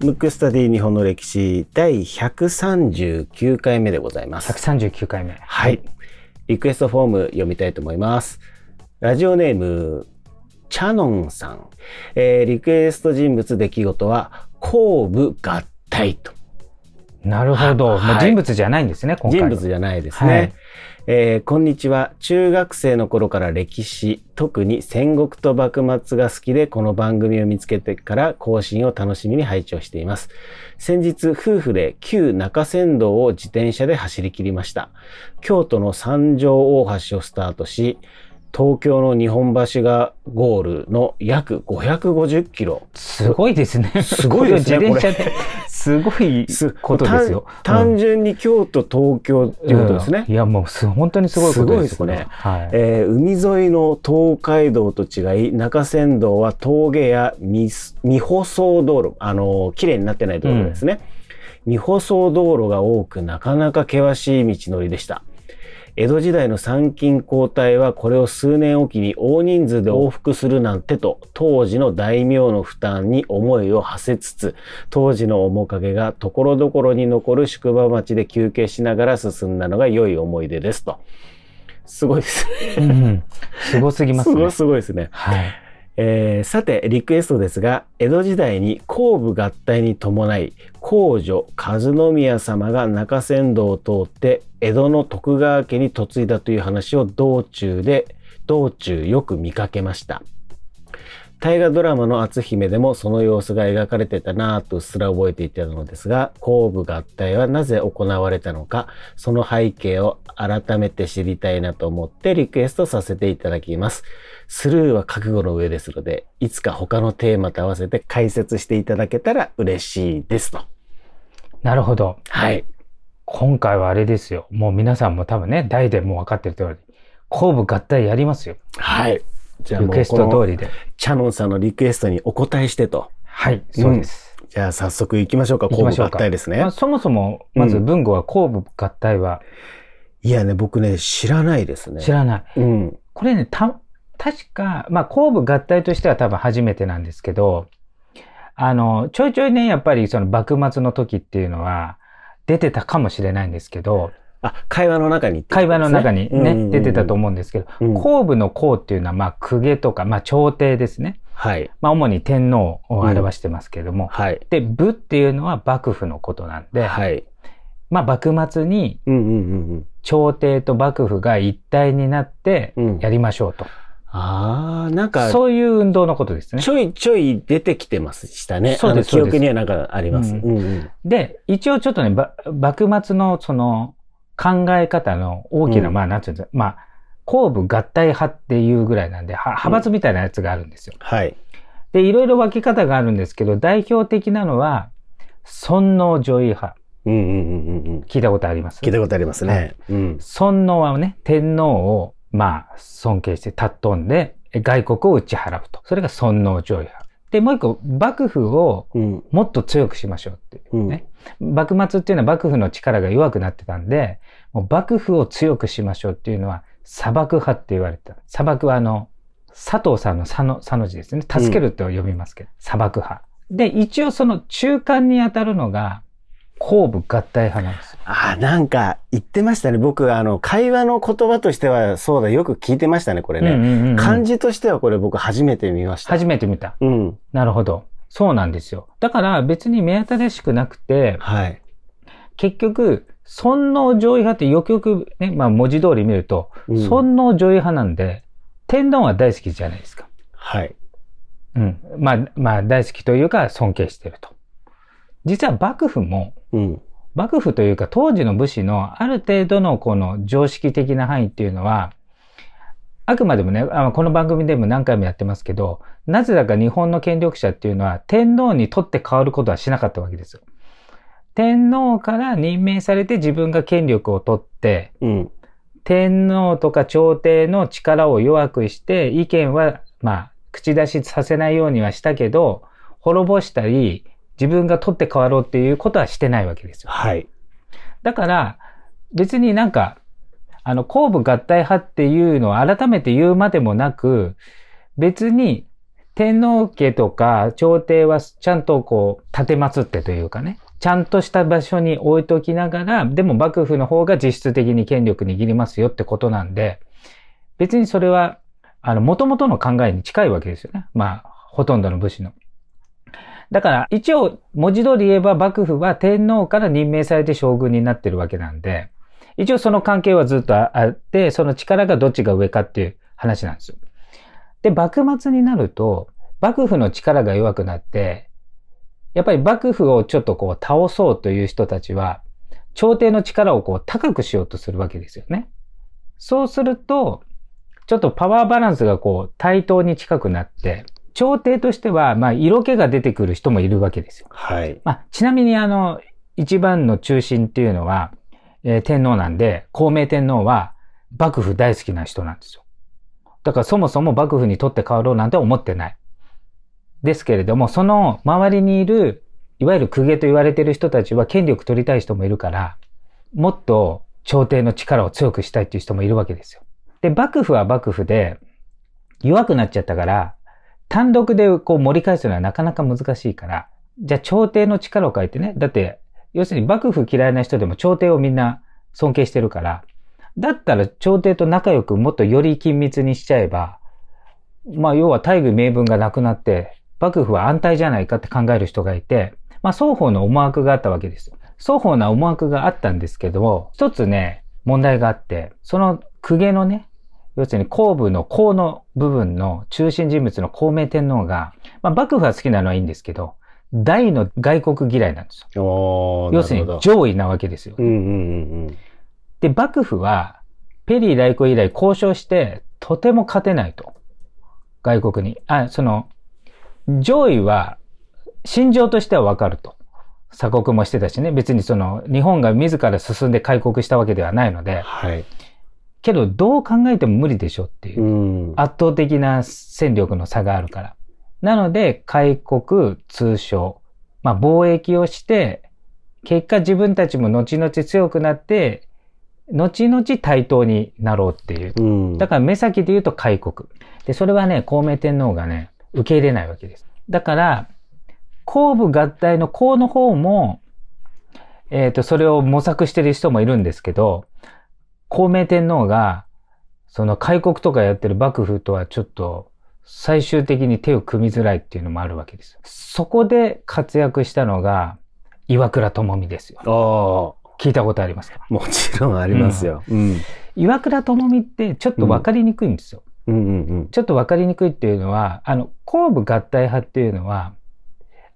ムックスタディ日本の歴史第139回目でございます。139回目。はい。リクエストフォーム読みたいと思います。ラジオネーム、チャノンさん。えーリクエスト人物出来事は、後部合体と。なるほど。はい人物じゃないんですね、今回の。人物じゃないですね。はいえーこんにちは。中学生の頃から歴史、特に戦国と幕末が好きで、この番組を見つけてから更新を楽しみに拝聴しています。先日、夫婦で旧中山道を自転車で走り切りました。京都の三条大橋をスタートし、東京の日本橋がゴールの約550キロ。すごいですね。すごいですね自転車で。すごいことですよ。単単純に京都、東京っていうことですね。うんいや、もうす本当にすごいことです。すごいですねははい。えー海沿いの東海道と違い、中山道は峠や未未舗装道路、あのー、綺麗になってない道路ですね。未舗装道路が多く、なかなか険しい道のりでした。江戸時代の参勤交代はこれを数年おきに大人数で往復するなんてと、当時の大名の負担に思いを馳せつつ、当時の面影が所々に残る宿場町で休憩しながら進んだのが良い思い出ですと。すごいですね。うんうんすごすぎますね すごい。すごいですね。はい。えーさて、リクエストですが、江戸時代に後部合体に伴い、皇女和宮様が中山道を通って、江戸の徳川家に嫁いだという話を道中で、道中よく見かけました。大河ドラマの篤姫でもその様子が描かれてたなぁとうっすら覚えていたのですが、後部合体はなぜ行われたのか、その背景を改めて知りたいなと思ってリクエストさせていただきます。スルーは覚悟の上ですので、いつか他のテーマと合わせて解説していただけたら嬉しいですと。なるほど。はい。今回はあれですよ。もう皆さんも多分ね、大でもう分かってる通り、後部合体やりますよ。はい。じゃあリクエスト通りで。チャノンさんのリクエストにお答えしてと。はい、そうです。じゃあ早速行きましょうか。行き後部合体ですねまあ、。そもそも、まず文語は後部合体はいやね、僕ね、知らないですね。知らない。うん。これね、た、確か、まあ、後部合体としては多分初めてなんですけど、あの、ちょいちょいね、やっぱりその幕末の時っていうのは出てたかもしれないんですけど、あ、会話の中に、会話の中にね、出てたと思思うんですけど、うん後部の後っていうのは、まあ、公家とか、まあ、朝廷ですね。はい。まあ、主に天皇を表してますけれども、はい。で、部っていうのは幕府のことなんで、はい。まあ、幕末にうんうんうんうん。朝廷と幕府が一体になってうんやりましょうと。ああ、なんか、そういう運動のことですねち。ょいちょい出てきてますしたね。そうです記憶にはなんかあります。ううんんうん。で、一応ちょっとね、ば幕末のその考え方の大きな、うんまあ、なんていうんですか、まあ、後部合体派っていうぐらいなんで、は派閥みたいなやつがあるんですよ。はい。で、いろいろ分け方があるんですけど、代表的なのは、尊王攘夷派。うんうんうんうんうん。聞いたことあります？聞いたことありますね。うん。尊王はね、天皇を、まあ、尊敬して尊んで、外国を打ち払うと。それが尊王攘夷派。で、もう一個、幕府をうん。もっと強くしましょうっていうね。幕末っていうのは幕府の力が弱くなってたんで、もう幕府を強くしましょうっていうのは、砂漠派って言われてた。砂漠はあの、佐藤さんの佐の、佐の字ですね。助けると読みますけど、砂漠派。で、一応その中間に当たるのが、後部合体派なんですよ。あ、なんか言ってましたね。僕、あの、会話の言葉としては、そうだ、よく聞いてましたね、これね。うんうんうんうん漢字としてはこれ僕初めて見ました。初めて見た。うん。なるほど。そうなんですよ。だから別に目新しくなくて、はい。結局、尊王攘夷派ってよくよくね、まあ文字通り見ると、うん尊王攘夷派なんで、天皇は大好きじゃないですか。はい。うん。まあ、まあ大好きというか尊敬してると。実は幕府も、うん。幕府というか当時の武士のある程度のこの常識的な範囲っていうのは、あくまでもね、あこの番組でも何回もやってますけど、なぜだか日本の権力者っていうのは天皇にとって変わることはしなかったわけですよ。天皇から任命されて自分が権力を取って、うん。天皇とか朝廷の力を弱くして、意見は、まあ、口出しさせないようにはしたけど、滅ぼしたり、自分が取って変わろうっていうことはしてないわけですよ。はい。だから、別になんか、あの、後部合体派っていうのを改めて言うまでもなく、別に天皇家とか朝廷はちゃんとこう、立て祀ってというかね、ちゃんとした場所に置いときながら、でも幕府の方が実質的に権力握りますよってことなんで、別にそれは、あの、元々の考えに近いわけですよね。まあ、ほとんどの武士の。だから、一応、文字通り言えば幕府は天皇から任命されて将軍になってるわけなんで、一応その関係はずっとあって、その力がどっちが上かっていう話なんですよ。で、幕末になると、幕府の力が弱くなって、やっぱり幕府をちょっとこう倒そうという人たちは、朝廷の力をこう高くしようとするわけですよね。そうすると、ちょっとパワーバランスがこう対等に近くなって、朝廷としては、まあ、色気が出てくる人もいるわけですよ。はい。まあ、ちなみにあの、一番の中心っていうのは、えー、天皇なんで、孔明天皇は幕府大好きな人なんですよ。だからそもそも幕府にとって変わろうなんて思ってない。ですけれども、その周りにいる、いわゆる公家と言われている人たちは権力取りたい人もいるから、もっと朝廷の力を強くしたいっていう人もいるわけですよ。で、幕府は幕府で弱くなっちゃったから、単独でこう盛り返すのはなかなか難しいから、じゃあ朝廷の力を変えてね、だって、要するに幕府嫌いな人でも朝廷をみんな尊敬してるから、だったら朝廷と仲良くもっとより緊密にしちゃえば、まあ要は大義名分がなくなって、幕府は安泰じゃないかって考える人がいて、まあ双方の思惑があったわけです。双方な思惑があったんですけども、一つね、問題があって、その公家のね、要するに後部の後の部分の中心人物の孔明天皇が、まあ幕府は好きなのはいいんですけど、大の外国嫌いなんですよ。要するに上位なわけですよ。うんうんうんうんで、幕府は、ペリー来航以来交渉して、とても勝てないと。外国に。あ、その、上位は、心情としてはわかると。鎖国もしてたしね。別にその、日本が自ら進んで開国したわけではないので。はい。けど、どう考えても無理でしょっていう。圧倒的な戦力の差があるから。なので、開国、通商。まあ、貿易をして、結果自分たちも後々強くなって、後々対等になろうっていう。うん、だから目先で言うと開国。で、それはね、孔明天皇がね、受け入れないわけです。だから、公部合体の公の方も、えっ、ー、と、それを模索してる人もいるんですけど、孔明天皇が、その開国とかやってる幕府とはちょっと、最終的に手を組みづらいっていうのもあるわけです。そこで活躍したのが、岩倉智美ですよ。聞いたことありますか？もちろんありますよ。うん、岩倉智美ってちょっとわかりにくいんですよ。うんうんうん、ちょっとわかりにくいっていうのは、あの、後部合体派っていうのは、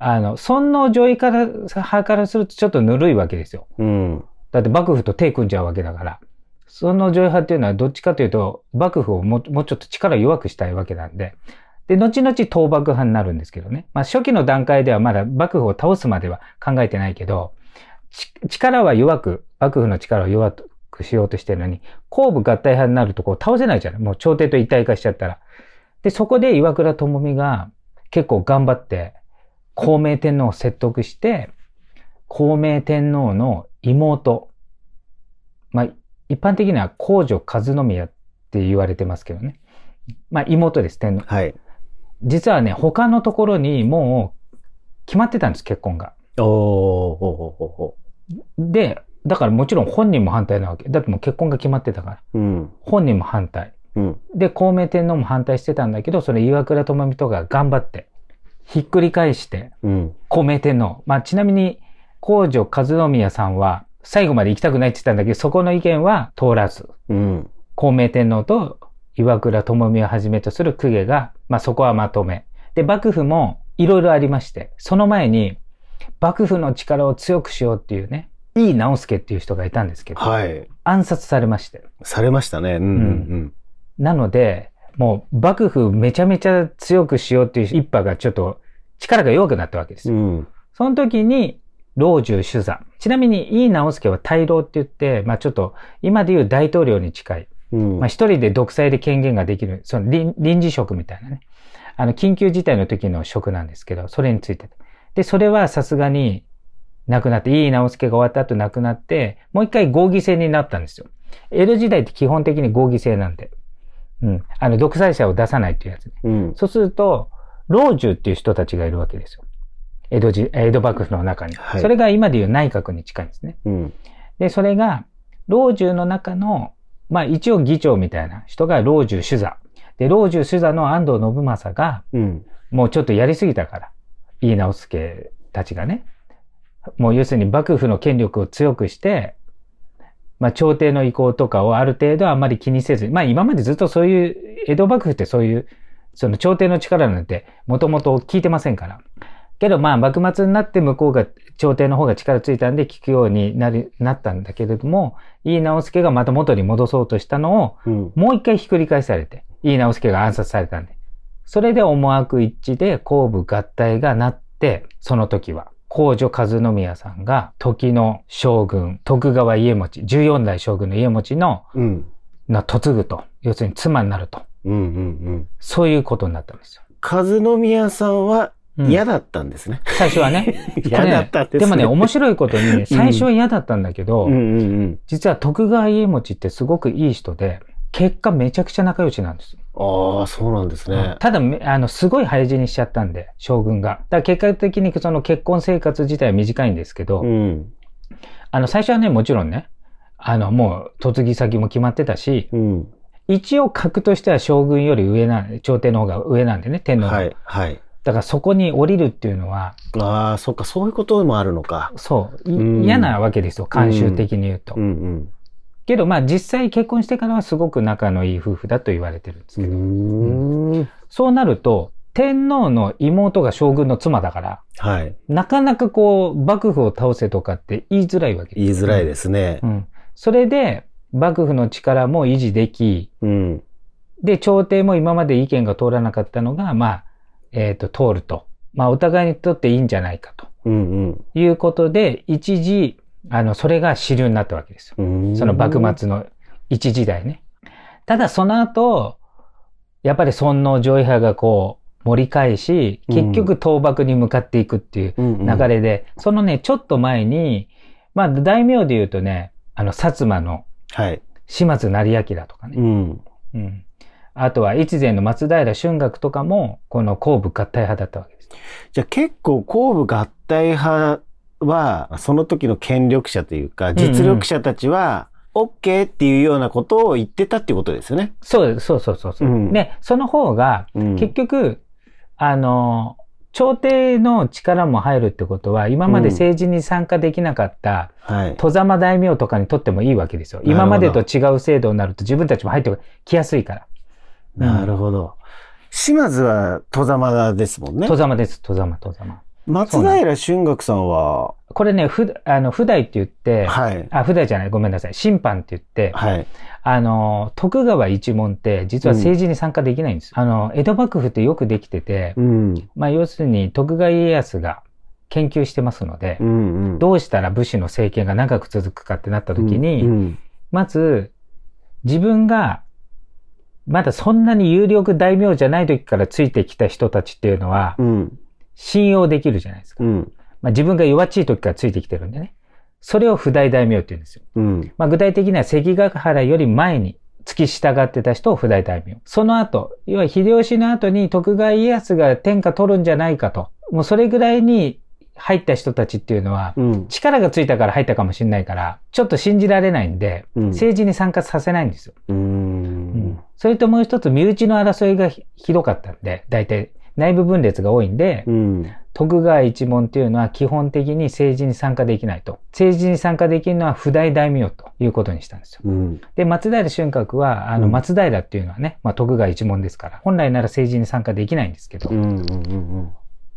あの、尊王上位から派からするとちょっとぬるいわけですよ。うん、だって幕府と手組んじゃうわけだから。尊王上位派っていうのはどっちかというと、幕府をももうちょっと力を弱くしたいわけなんで。で、後々倒幕派になるんですけどね。まあ初期の段階ではまだ幕府を倒すまでは考えてないけど、力は弱く、幕府の力を弱くしようとしてるのに、後部合体派になるとこう倒せないじゃないもう朝廷と一体化しちゃったら。で、そこで岩倉智美が結構頑張って、孔明天皇を説得して、孔明天皇の妹、まあ、一般的には皇女和宮って言われてますけどね。まあ、妹です、天皇。はい。実はね、他のところにもう決まってたんです、結婚が。おー、ほうほうほうほう。で、だからもちろん本人も反対なわけ。だってもう結婚が決まってたから。うん、本人も反対。うん、で、孔明天皇も反対してたんだけど、それ岩倉智美とか頑張って、ひっくり返して、うん、孔明天皇。まあちなみに、皇女和宮さんは最後まで行きたくないって言ったんだけど、そこの意見は通らず、うん、孔明天皇と岩倉智美をはじめとする公家が、まあそこはまとめ。で、幕府もいろいろありまして、その前に幕府の力を強くしようっていうね、井伊直輔っていう人がいたんですけど、はい、暗殺されまして。されましたね。うん、うん、うん。なので、もう幕府めちゃめちゃ強くしようっていう一派がちょっと力が弱くなったわけですよ。うん、その時に、老中主座。ちなみに、井伊直輔は大老って言って、まあちょっと、今でいう大統領に近い。うん、まあ一人で独裁で権限ができる、その臨臨時職みたいなね。あの、緊急事態の時の職なんですけど、それについて。で、それはさすがに亡くなって、いい直輔が終わった後亡くなって、もう一回合議制になったんですよ。江戸時代って基本的に合議制なんで。うん。あの、独裁者を出さないっていうやつね。うん。そうすると、老中っていう人たちがいるわけですよ。江戸時、江戸幕府の中に。はいそれが今でいう内閣に近いんですね。うん。で、それが、老中の中の、まあ一応議長みたいな人が老中主座。で、老中主座の安藤信正が、うん。もうちょっとやりすぎたから、井伊直弼たちがね。もう要するに幕府の権力を強くして、まあ朝廷の意向とかをある程度あんまり気にせず、まあ今までずっとそういう、江戸幕府ってそういう、その朝廷の力なんてもともと聞いてませんから。けどまあ幕末になって向こうが、朝廷の方が力ついたんで聞くようになり、なったんだけれども、井伊直弼がまた元に戻そうとしたのを、うん。もう一回ひっくり返されて、井伊直弼が暗殺されたんで。それで思惑一致で後部合体がなって、その時は、皇女和宮さんが時の将軍、徳川家持、14代将軍の家持の、うん。な、嫁ぐと。要するに妻になると。うん。うん。うん。そういうことになったんですよ。和宮さんはうん嫌だったんですね。最初はね。嫌だったんですね。でもね、面白いことに、最初は嫌だったんだけど。実は徳川家持ってすごくいい人で、結果めちゃくちゃ仲良しなんですよ。ああ、そうなんですね。ただめ、あの、すごい早死にしちゃったんで、将軍が。だから結果的にその結婚生活自体は短いんですけど、うん。あの、最初はね、もちろんね、あの、もう、嫁ぎ先も決まってたし、うん。一応格としては将軍より上な、朝廷の方が上なんでね、天皇が。はい。はい。だからそこに降りるっていうのは、ああ、そっか、そういうこともあるのか。そう、嫌なわけですよ、慣習的に言うと。うんけど、まあ実際結婚してからはすごく仲のいい夫婦だと言われてるんですうけど。そうなると、天皇の妹が将軍の妻だから、はい。なかなかこう、幕府を倒せとかって言いづらいわけ言いづらいですねう。ん。それで、幕府の力も維持でき、うん。で、朝廷も今まで意見が通らなかったのが、まあ、えっ、と、通ると。まあ、お互いにとっていいんじゃないかとうんいうことで、一時、あの、それが主流になったわけですよ。うん。その幕末の一時代ね。ただ、その後、やっぱり尊皇攘夷派がこう、盛り返し、結局倒幕に向かっていくっていううんうん流れで、そのね、ちょっと前に、まあ、大名で言うとね、あの、薩摩のはい。島津成明とかね。うん。うん。あとは、越前の松平春岳とかも、この後部合体派だったわけです。じゃあ結構後部合体派は、その時の権力者というか、実力者たちは、OK っていうようなことを言ってたっていうことですよね？そう、そうそうそうそう、うんで、その方が、うん結局、あの、朝廷の力も入るってことは、今まで政治に参加できなかった、はい。戸様大名とかにとってもいいわけですよ。今までと違う制度になると自分たちも入ってきやすいから。なるほど。島津は戸様ですもんね戸。様です、戸様、戸様。松平春岳さんは、これね、ふ、あの、普代って言って、はい。あ、普代じゃない、ごめんなさい。審判って言って、はい。あの、徳川一門って実は政治に参加できないんです。あの、江戸幕府ってよくできてて、うん。まあ要するに徳川家康が研究してますので、うんうん。どうしたら武士の政権が長く続くかってなった時に、うんまず、自分が、まだそんなに有力大名じゃない時からついてきた人たちっていうのはう、ん。信用できるじゃないですか。うん。まあ自分が弱っちい時からついてきてるんでね。それを不代大名って言うんですよ。うん。まあ具体的には関ヶ原より前に付き従ってた人を不代大名。その後、要は秀吉の後に徳川家康が天下取るんじゃないかと。もうそれぐらいに入った人たちっていうのは、うん。力がついたから入ったかもしれないから、ちょっと信じられないんで、うん政治に参加させないんですよ。うん。それともう一つ、身内の争いがひひどかったんで、大体内部分裂が多いんで、うん。徳川一門っていうのは基本的に政治に参加できないと。政治に参加できるのは不代大名ということにしたんですよ。うん。で、松平春閣は、あの、うん松平っていうのはね、まあ、徳川一門ですから、本来なら政治に参加できないんですけど。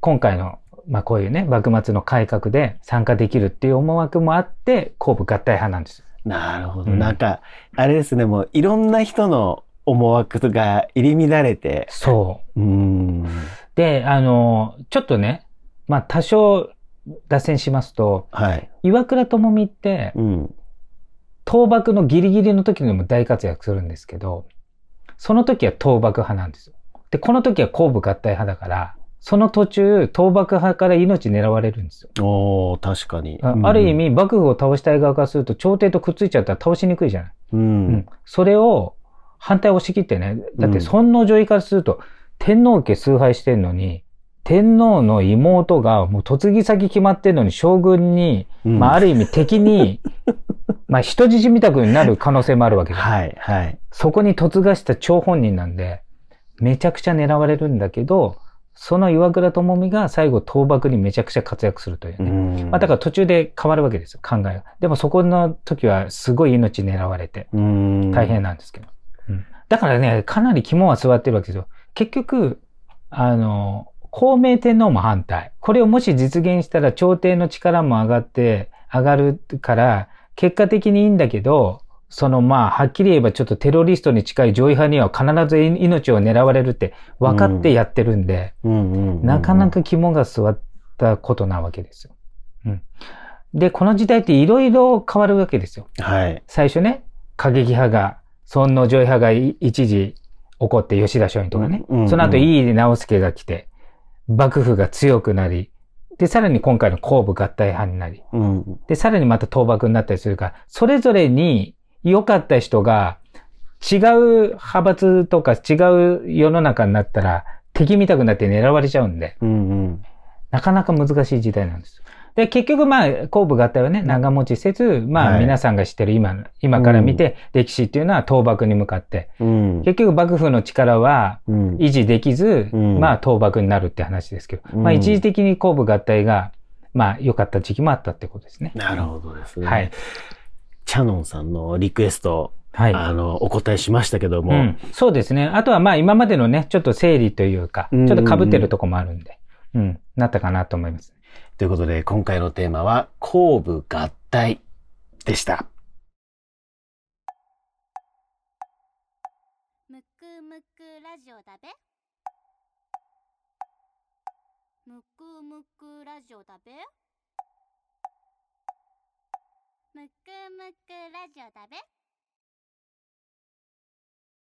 今回の、まあ、こういうね、幕末の改革で参加できるっていう思惑もあって、後部合体派なんです。なるほど。うんなんか、あれですね、もういろんな人の思惑が入り乱れて。そう。うん。で、あの、ちょっとね、まあ多少脱線しますと、はい。岩倉智美って、うん。倒幕のギリギリの時にも大活躍するんですけど、その時は倒幕派なんですよ。で、この時は後部合体派だから、その途中、倒幕派から命狙われるんですよ。おー、確かに。あある意味、幕府を倒したい側からすると、朝廷とくっついちゃったら倒しにくいじゃない。う。うんん。それを、反対を押し切ってね、だって尊皇女位からすると、天皇家崇拝してんのに、天皇の妹がもう嫁ぎ先決まってんのに将軍に、うんまあある意味敵に、まあ人質みたくになる可能性もあるわけです。はい、はい。そこに嫁がした張本人なんで、めちゃくちゃ狙われるんだけど、その岩倉智美が最後倒幕にめちゃくちゃ活躍するというね。うんまあだから途中で変わるわけですよ、考えが。でもそこの時はすごい命狙われてうん大変なんですけど。うんだからね、かなり肝は座ってるわけですよ。結局、あの、孔明天皇も反対。これをもし実現したら朝廷の力も上がって、上がるから、結果的にいいんだけど、そのまあ、はっきり言えばちょっとテロリストに近い上位派には必ず命を狙われるって分かってやってるんで、なかなか肝が据わったことなわけですよ。うん。で、この時代っていろいろ変わるわけですよ。はい。最初ね、過激派が、尊皇攘夷派がい一時起こって吉田松陰とかね。うんうんうんその後、井伊直弼が来て、幕府が強くなり、で、さらに今回の皇部合体派になり、うん。で、さらにまた倒幕になったりするから、それぞれに良かった人が違う派閥とか違う世の中になったら敵見たくなって狙われちゃうんで、うんうん。なかなか難しい時代なんです。で、結局まあ、後部合体はね、長持ちせず、まあはい皆さんが知ってる今、今から見て、歴史っていうのは倒幕に向かって、うん。結局幕府の力はうん維持できず、うんまあ倒幕になるって話ですけど、うんまあ一時的に後部合体が、まあ良かった時期もあったってことですね。なるほどですね。はい。チャノンさんのリクエスト、はい。あの、お答えしましたけども、うん、そうですね。あとはまあ今までのね、ちょっと整理というか、ちうんょっと被ってるとこもあるんで、うん、なったかなと思います。ということで、今回のテーマは、後部合体でした。むくむくラジオだべ。むくむくラジオだべ。むくむくラジオだべ。